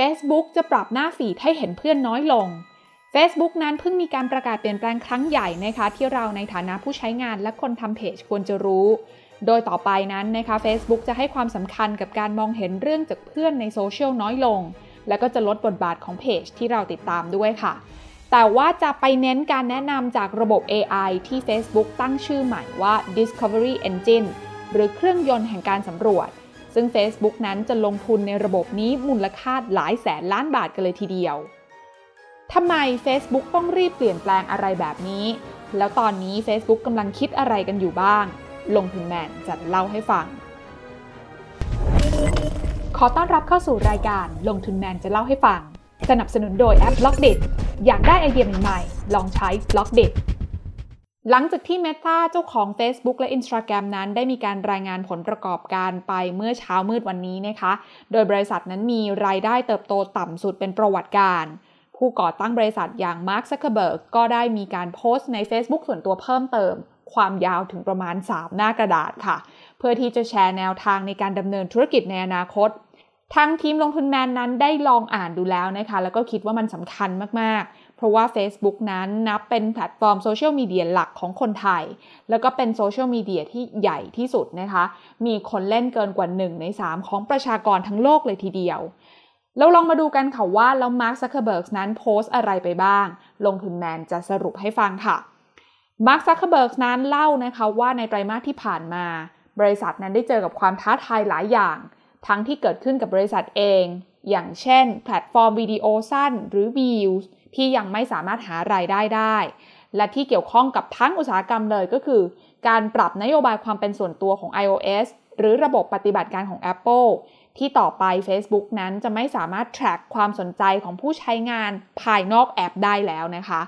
Facebook จะปรับหน้าฟีดให้เห็นเพื่อนน้อยลง Facebook นั้นเพิ่งมีการประกาศเปลี่ยนแปลงครั้งใหญ่นะคะที่เราในฐานะผู้ใช้งานและคนทำเพจควรจะรู้ โดยต่อไปนั้นนะคะ Facebook จะให้ความสำคัญกับการมองเห็นเรื่องจากเพื่อนในโซเชียลน้อยลง และก็จะลดบทบาทของเพจที่เราติดตามด้วยค่ะ แต่ว่าจะไปเน้นการแนะนำจากระบบ AI ที่ Facebook ตั้งชื่อใหม่ว่า Discovery Engine หรือเครื่องยนต์แห่งการสำรวจ ซึ่ง Facebook นั้นจะลงทุนในระบบนี้มูลค่าหลายแสนล้านบาทกันเลยทีเดียวทำไม Facebook ต้องรีบเปลี่ยนแปลงอะไรแบบนี้ แล้วตอนนี้ Facebook กำลังคิดอะไรกันอยู่บ้าง ลงทุนแมนจะเล่าให้ฟัง ขอต้อนรับเข้าสู่รายการลงทุนแมนจะเล่าให้ฟัง สนับสนุนโดยแอป b ล็อกเด็ดอยากได้ไอเดียใหม่ๆ ลองใช้ b ล็อกเด็ด หลังจากที่ Meta เจ้าของ Facebook และ Instagram นั้น ได้มีการรายงานผลประกอบการไปเมื่อเช้ามืดวันนี้นะคะ โดยบริษัทนั้นมีรายได้เติบโตต่ำสุดเป็นประวัติการณ์ผู้ก่อตั้งบริษัทอย่างมาร์คซักเคอร์เบิร์กก็ได้มีการโพสต์ใน Facebook ส่วนตัวเพิ่มเติม ความยาวถึงประมาณ 3 หน้ากระดาษค่ะ เพื่อที่จะแชร์แนวทางในการดำเนินธุรกิจในอนาคตทั้งทีมลงทุนแมนนั้นได้ลองอ่านดูแล้วนะคะ แล้วก็คิดว่ามันสำคัญมากๆ เพราะว่า Facebook นั้นนับเป็นแพลตฟอร์มโซเชียลมีเดียหลักของคนไทย แล้วก็เป็นโซเชียลมีเดียที่ใหญ่ที่สุดนะคะ มีคนเล่นเกินกว่า 1 ใน 3 ของประชากรทั้งโลกเลยทีเดียวเราลองมาดูกันค่ะว่า แล้วมาร์คซักเคอร์เบิร์กนั้นโพสต์อะไรไปบ้าง ลงทุนแมนจะสรุปให้ฟังค่ะ มาร์คซักเคอร์เบิร์กนั้นเล่านะคะว่าในไตรมาสที่ผ่านมา บริษัทนั้นได้เจอกับความท้าทายหลายอย่าง ทั้งที่เกิดขึ้นกับบริษัทเอง อย่างเช่น แพลตฟอร์มวิดีโอสั้นหรือ Reels ที่ยังไม่สามารถหารายได้ได้ และที่เกี่ยวข้องกับทั้งอุตสาหกรรมเลยก็คือ การปรับนโยบายความเป็นส่วนตัวของ iOS หรือระบบปฏิบัติการของ Apple ที่ต่อไป Facebook นั้นจะไม่สามารถ track ความสนใจของผู้ใช้งานภายนอกแอปได้แล้วนะคะ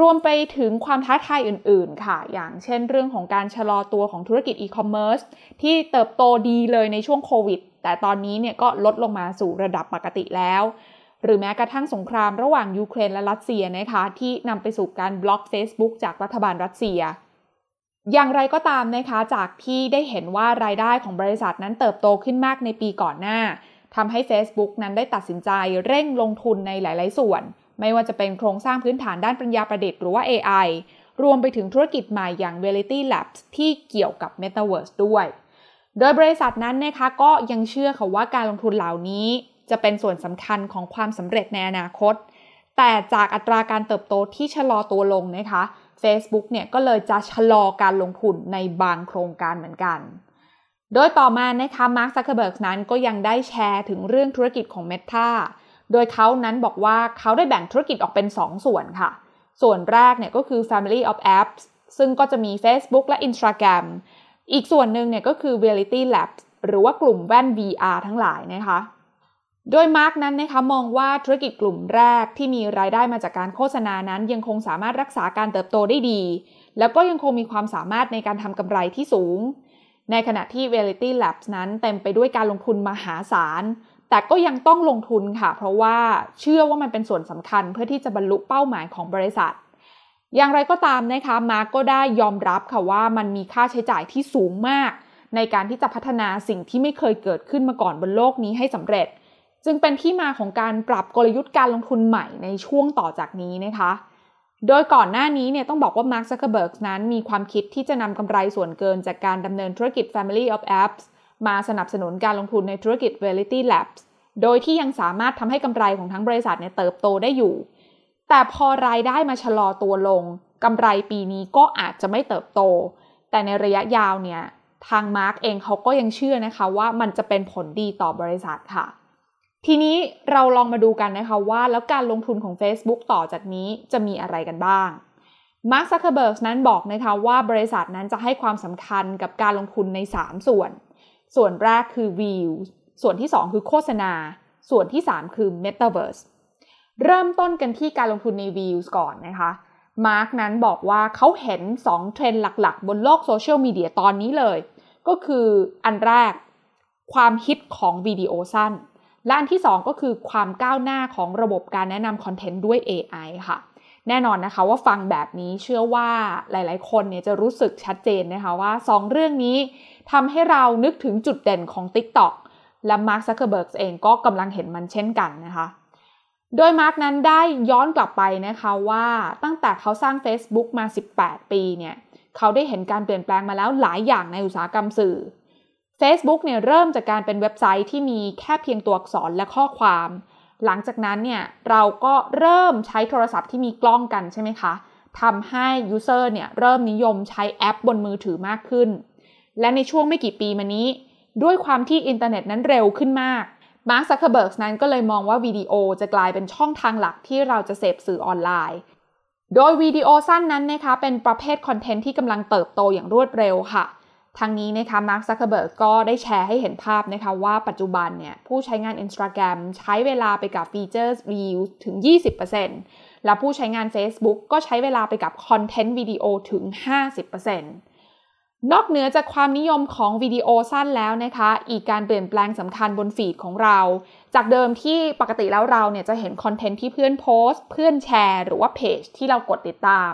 รวมไปถึงความท้าทายอื่น ๆ ค่ะ อย่างเช่นเรื่องของการชะลอตัวของธุรกิจอีคอมเมิร์ซที่เติบโตดีเลยในช่วงโควิด แต่ตอนนี้เนี่ยก็ลดลงมาสู่ระดับปกติแล้ว หรือแม้กระทั่งสงครามระหว่างยูเครนและรัสเซียนะคะที่นำไปสู่การบล็อก Facebook จากรัฐบาลรัสเซีย อย่างไรก็ตามนะคะจากที่ได้เห็นว่ารายได้ของบริษัทนั้นเติบโตขึ้นมากในปีก่อนหน้าทำให้ Facebook นั้นได้ตัดสินใจเร่งลงทุนในหลาย ๆ ส่วน ไม่ว่าจะเป็นโครงสร้างพื้นฐานด้านปัญญาประดิษฐ์หรือว่า AI รวมไปถึงธุรกิจใหม่อย่าง Reality Labs ที่เกี่ยวกับ Metaverse ด้วย โดยบริษัทนั้นนะคะก็ยังเชื่อค่ะว่าการลงทุนเหล่านี้ จะเป็นส่วนสำคัญของความสำเร็จในอนาคต แต่จากอัตราการเติบโตที่ชะลอตัวลงนะคะ Facebook เนี่ยก็เลยจะชะลอการลงทุนในบางโครงการเหมือนกัน โดยต่อมานะคะมาร์คซักเคอร์เบิร์กนั้นก็ยังได้แชร์ถึงเรื่องธุรกิจของ Meta โดยเขานั้นบอกว่าเขาได้แบ่งธุรกิจออกเป็น 2 ส่วนค่ะ ส่วนแรกเนี่ยก็คือ Family of Apps ซึ่งก็จะมี Facebook และ Instagram อีกส่วนหนึ่งเนี่ยก็คือ Reality Labs หรือว่ากลุ่มแว่น VR ทั้งหลายนะคะ โดยมาร์กนั้นนะคะมองว่าธุรกิจกลุ่มแรกที่มีรายได้มาจากการโฆษณานั้น ยังคงสามารถรักษาการเติบโตได้ดี แล้วก็ยังคงมีความสามารถในการทำกำไรที่สูง ในขณะที่ Reality Labs นั้นเต็มไปด้วยการลงทุนมหาศาล แต่ก็ยังต้องลงทุนค่ะ เพราะว่าเชื่อว่ามันเป็นส่วนสำคัญเพื่อที่จะบรรลุเป้าหมายของบริษัท อย่างไรก็ตามนะคะมาร์กก็ได้ยอมรับค่ะว่ามันมีค่าใช้จ่ายที่สูงมาก ในการที่จะพัฒนาสิ่งที่ไม่เคยเกิดขึ้นมาก่อนบนโลกนี้ให้สำเร็จ จึงเป็นที่มาของการปรับกลยุทธ์การลงทุนใหม่ในช่วงต่อจากนี้นะคะ โดยก่อนหน้านี้เนี่ยต้องบอกว่ามาร์คซักเคอร์เบิร์กนั้นมีความคิดที่จะนำกำไรส่วนเกินจากการดำเนินธุรกิจ Family of Apps มาสนับสนุนการลงทุนในธุรกิจ Reality Labs โดยที่ยังสามารถทำให้กำไรของทั้งบริษัทเนี่ยเติบโตได้อยู่ แต่พอรายได้มาชะลอตัวลงกำไรปีนี้ก็อาจจะไม่เติบโต แต่ในระยะยาวเนี่ยทางมาร์กเองเขาก็ยังเชื่อนะคะว่ามันจะเป็นผลดีต่อบริษัทค่ะ ทีนี้เราลองมาดูกันนะคะว่าแล้วการลงทุนของ Facebook ต่อจากนี้จะมีอะไรกันบ้างมาร์คซักเคอร์เบิร์กนั้นบอกนะคะว่าบริษัทนั้นจะให้ความสำคัญกับการลงทุนใน 3 ส่วน ส่วนแรกคือ View ส่วนที่ 2 คือโฆษณา ส่วนที่ 3 คือ Metaverse เริ่มต้นกันที่การลงทุนใน Reels ก่อนนะคะ มาร์กนั้นบอกว่าเขาเห็น 2 เทรนด์หลักๆ บนโลกโซเชียลมีเดียตอนนี้เลย ก็คืออันแรกความฮิตของวิดีโอสั้น และอันที่ 2 ก็คือความก้าวหน้าของระบบการแนะนำคอนเทนต์ด้วย AI ค่ะ แน่นอนนะคะว่าฟังแบบนี้เชื่อว่าหลายๆ คนเนี่ยจะรู้สึกชัดเจนนะคะว่า 2 เรื่องนี้ทำให้เรานึกถึงจุดเด่นของ TikTok และมาร์คซักเคอร์เบิร์กเองก็กำลังเห็นมันเช่นกันนะคะ โดยมาร์กนั้นได้ย้อนกลับไปนะคะว่าตั้งแต่เขาสร้าง Facebook มา 18 ปีเนี่ยเขาได้เห็นการเปลี่ยนแปลงมาแล้วหลายอย่างในอุตสาหกรรมสื่อ Facebook เนี่ยเริ่มจากการเป็นเว็บไซต์ที่มีแค่เพียงตัวอักษรและข้อความ หลังจากนั้นเนี่ยเราก็เริ่มใช้โทรศัพท์ที่มีกล้องกันใช่ไหมคะทำให้ user เนี่ยเริ่มนิยมใช้แอปบนมือถือมากขึ้น และในช่วงไม่กี่ปีมานี้ ด้วยความที่อินเทอร์เน็ตนั้นเร็วขึ้นมาก มาร์คซักเคอร์เบิร์กนั้นก็เลยมองว่าวิดีโอจะกลายเป็นช่องทางหลักที่เราจะเสพสื่อออนไลน์ โดยวิดีโอสั้นนั้นนะคะเป็นประเภทคอนเทนต์ที่กำลังเติบโตอย่างรวดเร็วค่ะทางนี้นะคะมาร์คซักเคอร์เบิร์กก็ได้แชร์ให้เห็นภาพนะคะว่าปัจจุบันเนี่ยผู้ใช้งาน Instagram ใช้เวลาไปกับฟีเจอร์ Reels ถึง 20%และผู้ใช้งาน Facebook ก็ใช้เวลาไปกับคอนเทนต์วิดีโอถึง 50% นอกเหนือจากความนิยมของวิดีโอสั้นแล้วนะคะ อีกการเปลี่ยนแปลงสำคัญบนฟีดของเรา จากเดิมที่ปกติแล้วเราเนี่ยจะเห็นคอนเทนต์ที่เพื่อนโพสต์ เพื่อนแชร์ หรือว่าเพจที่เรากดติดตาม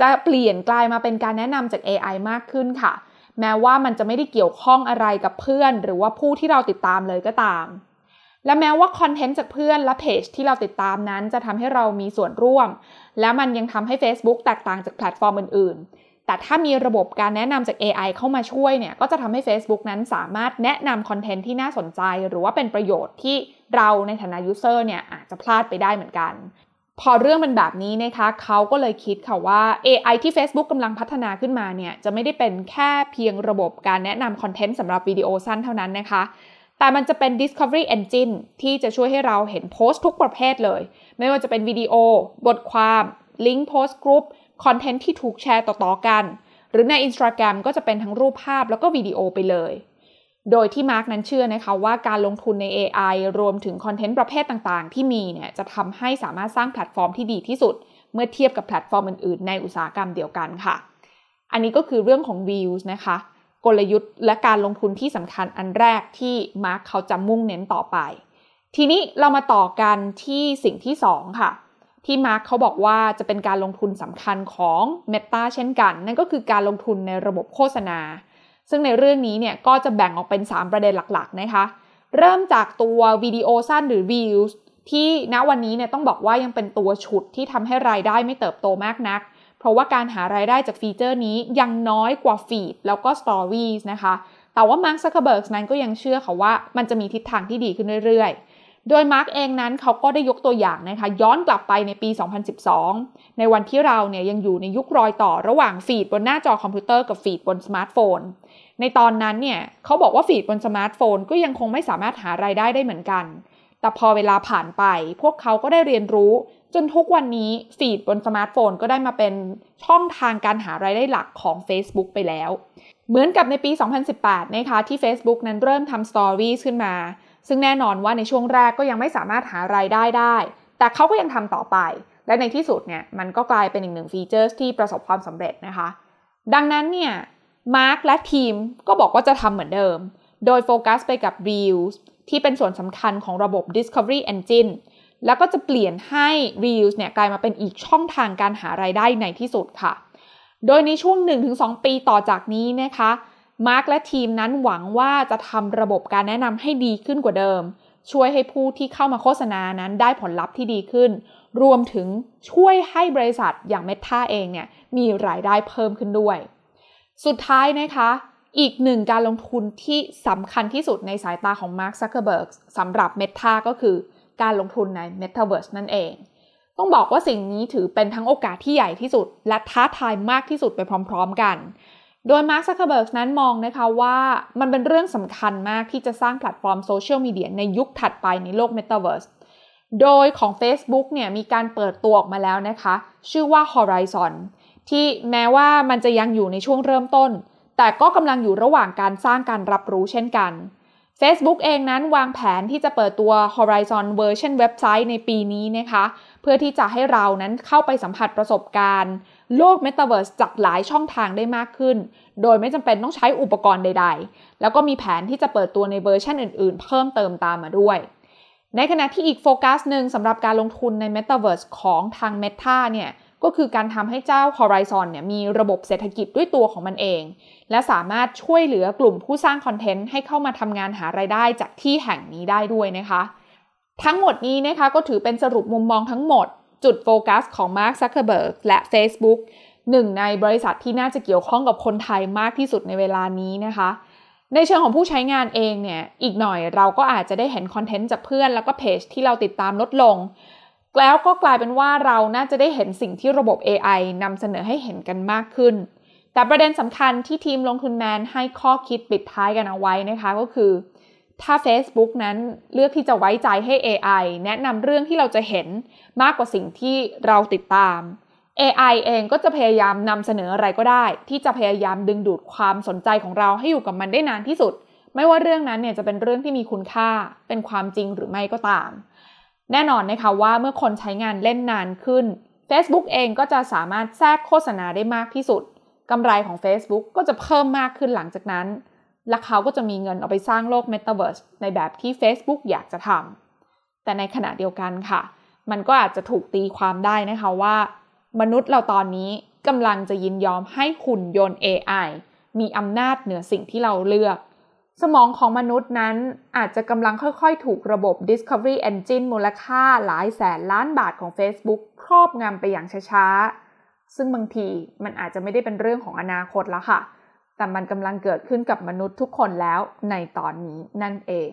จะเปลี่ยนกลายมาเป็นการแนะนำจาก AI มากขึ้นค่ะ แม้ว่ามันจะไม่ได้เกี่ยวข้องอะไรกับเพื่อน หรือว่าผู้ที่เราติดตามเลยก็ตาม และแม้ว่าคอนเทนต์จากเพื่อนและเพจที่เราติดตามนั้นจะทำให้เรามีส่วนร่วม และมันยังทำให้ Facebook แตกต่างจากแพลตฟอร์มอื่นๆ แต่ถ้ามีระบบการแนะนำจาก AI เข้ามาช่วยเนี่ยก็จะทำให้ Facebook นั้นสามารถแนะนำคอนเทนต์ที่น่าสนใจ หรือว่าเป็นประโยชน์ที่เราในฐานะ user เนี่ยอาจจะพลาดไปได้เหมือนกัน พอเรื่องเป็นแบบนี้นะคะเขาก็เลยคิดค่ะว่า AI ที่ Facebook กำลังพัฒนาขึ้นมาเนี่ยจะไม่ได้เป็นแค่เพียงระบบการแนะนำคอนเทนต์สำหรับวิดีโอสั้นเท่านั้นนะคะแต่มันจะเป็น Discovery Engine ที่จะช่วยให้เราเห็นโพสต์ทุกประเภทเลย ไม่ว่าจะเป็นวิดีโอ บทความ ลิงก์โพสต์กรุ๊ปคอนเทนต์ที่ถูกแชร์ต่อๆกัน หรือใน Instagram ก็จะเป็นทั้งรูปภาพแล้วก็วิดีโอไปเลย โดยที่มาร์กนั้นเชื่อนะคะว่าการลงทุนใน AI รวมถึงคอนเทนต์ประเภทต่างๆ ที่มีเนี่ยจะทำให้สามารถสร้างแพลตฟอร์มที่ดีที่สุด เมื่อเทียบกับแพลตฟอร์มอื่นๆ ในอุตสาหกรรมเดียวกันค่ะ อันนี้ก็คือเรื่องของ Reels นะคะกลยุทธ์และการลงทุนที่สำคัญอันแรกที่มาร์กเขาจะมุ่งเน้นต่อไป ทีนี้เรามาต่อกันที่สิ่งที่ 2 ค่ะ ที่มาร์คเขาบอกว่าจะเป็นการลงทุนสำคัญของ Meta เช่นกัน นั่นก็คือการลงทุนในระบบโฆษณา ซึ่งในเรื่องนี้เนี่ยก็จะแบ่งออกเป็น 3 ประเด็นหลักๆนะคะ เริ่มจากตัววิดีโอสั้นหรือ Reels ที่ณวันนี้เนี่ยต้องบอกว่ายังเป็นตัวฉุดที่ทำให้รายได้ไม่เติบโตมากนัก เพราะว่าการหารายได้จากฟีเจอร์นี้ยังน้อยกว่า feed แล้วก็ Stories นะคะ แต่ว่ามาร์คซักเคอร์เบิร์กนั้นก็ยังเชื่อค่ะว่ามันจะมีทิศทางที่ดีขึ้นเรื่อยๆ โดยมาร์กเองนั้นเขาก็ได้ยกตัวอย่างนะคะย้อนกลับไปในปี 2012 ในวันที่เราเนี่ยยังอยู่ในยุครอยต่อระหว่าง feed บนหน้าจอคอมพิวเตอร์กับ feed บนสมาร์ทโฟน ในตอนนั้นเนี่ยเขาบอกว่า feed บนสมาร์ทโฟนก็ยังคงไม่สามารถหารายได้ได้เหมือนกัน แต่พอเวลาผ่านไป พวกเขาก็ได้เรียนรู้ จนทุกวันนี้ feed บนสมาร์ทโฟนก็ได้มาเป็นช่องทางการหารายได้หลักของ Facebook ไปแล้ว เหมือนกับในปี 2018 นะคะที่ Facebook นั้นเริ่มทำ Story ขึ้นมา ซึ่งแน่นอนว่าในช่วงแรกก็ยังไม่สามารถหารายได้ได้ แต่เขาก็ยังทำต่อไป และในที่สุดเนี่ยมันก็กลายเป็นอีกหนึ่งฟีเจอร์ที่ประสบความสำเร็จนะคะ ดังนั้นเนี่ยมาร์คและทีมก็บอกว่าจะทำเหมือนเดิม โดยโฟกัสไปกับ Reels ที่เป็นส่วนสำคัญของระบบ Discovery Engine แล้วก็จะเปลี่ยนให้ Reels เนี่ยกลายมาเป็นอีกช่องทางการหารายได้ในที่สุดค่ะ โดยในช่วง 1-2 ปีต่อจากนี้นะคะ มาร์กและทีมนั้นหวังว่าจะทำระบบการแนะนำให้ดีขึ้นกว่าเดิม ช่วยให้ผู้ที่เข้ามาโฆษณานั้นได้ผลลัพธ์ที่ดีขึ้น รวมถึงช่วยให้บริษัทอย่างเมท่าเองเนี่ยมีรายได้เพิ่มขึ้นด้วย สุดท้ายนะคะ อีกหนึ่งการลงทุนที่สำคัญที่สุดในสายตาของมาร์คซักเคอร์เบิร์กสำหรับเมทาก็คือการลงทุนใน Metaverse นั่นเอง ต้องบอกว่าสิ่งนี้ถือเป็นทั้งโอกาสที่ใหญ่ที่สุด และท้าทายมากที่สุดไปพร้อม ๆ กัน โดยมาร์คซักเคอร์เบิร์กนั้นมองนะคะว่ามันเป็นเรื่องสำคัญมากที่จะสร้างแพลตฟอร์มโซเชียลมีเดียในยุคถัดไปในโลก Metaverse โดยของ Facebook เนี่ยมีการเปิดตัวออกมาแล้วนะคะ ชื่อว่า Horizon ที่แม้ว่ามันจะยังอยู่ในช่วงเริ่มต้น แต่ก็กำลังอยู่ระหว่างการสร้างการรับรู้เช่นกัน Facebook เองนั้นวางแผนที่จะเปิดตัว Horizon เวอร์ชันเว็บไซต์ในปีนี้นะคะ เพื่อที่จะให้เรานั้นเข้าไปสัมผัสประสบการณ์ โลก Metaverse จากหลายช่องทางได้มากขึ้น โดยไม่จำเป็นต้องใช้อุปกรณ์ใด ๆ แล้วก็มีแผนที่จะเปิดตัวในเวอร์ชันอื่นๆ เพิ่มเติมตามมาด้วย ในขณะที่อีกโฟกัสหนึ่งสำหรับการลงทุนใน Metaverse ของทาง Meta เนี่ย ก็คือการทำให้เจ้า Horizon เนี่ยมีระบบเศรษฐกิจด้วยตัวของมันเอง และสามารถช่วยเหลือกลุ่มผู้สร้างคอนเทนต์ให้เข้ามาทำงานหารายได้จากที่แห่งนี้ได้ด้วยนะคะ ทั้งหมดนี้นะคะก็ถือเป็นสรุปมุมมองทั้งหมด จุดโฟกัสของ Mark Zuckerberg และ Facebook หนึ่งในบริษัทที่น่าจะเกี่ยวข้องกับคนไทยมากที่สุดในเวลานี้นะคะ ในเชิงของผู้ใช้งานเองเนี่ย อีกหน่อยเราก็อาจจะได้เห็นคอนเทนต์จากเพื่อนแล้วก็เพจที่เราติดตามลดลง แล้วก็กลายเป็นว่าเราน่าจะได้เห็นสิ่งที่ระบบ AI นำเสนอให้เห็นกันมากขึ้น แต่ประเด็นสำคัญที่ทีมลงทุนแมนให้ข้อคิดปิดท้ายกันเอาไว้นะคะก็คือ ถ้า Facebook นั้นเลือกที่จะไว้ใจให้ AI แนะนำเรื่องที่เราจะเห็นมากกว่าสิ่งที่เราติดตาม AI เองก็จะพยายามนำเสนออะไรก็ได้ ที่จะพยายามดึงดูดความสนใจของเราให้อยู่กับมันได้นานที่สุด ไม่ว่าเรื่องนั้นเนี่ยจะเป็นเรื่องที่มีคุณค่า เป็นความจริงหรือไม่ก็ตาม แน่นอนนะคะว่าเมื่อคนใช้งานเล่นนานขึ้น Facebook เองก็จะสามารถแทรกโฆษณาได้มากที่สุดกำไรของ Facebook ก็จะเพิ่มมากขึ้นหลังจากนั้น และเขาก็จะมีเงินเอาไปสร้างโลก Metaverse ในแบบที่ Facebook อยากจะทำแต่ในขณะเดียวกันค่ะ มันก็อาจจะถูกตีความได้นะคะว่า มนุษย์เราตอนนี้กำลังจะยินยอมให้หุ่นยนต์ AI มีอำนาจเหนือสิ่งที่เราเลือก สมองของมนุษย์นั้นอาจจะกำลังค่อยๆ ถูกระบบ Discovery Engine มูลค่าหลายแสนล้านบาทของ Facebook ครอบงำไปอย่างช้าๆ ซึ่งบางทีมันอาจจะไม่ได้เป็นเรื่องของอนาคตแล้วค่ะ แต่มันกำลังเกิดขึ้นกับมนุษย์ทุกคนแล้วในตอนนี้นั่นเอง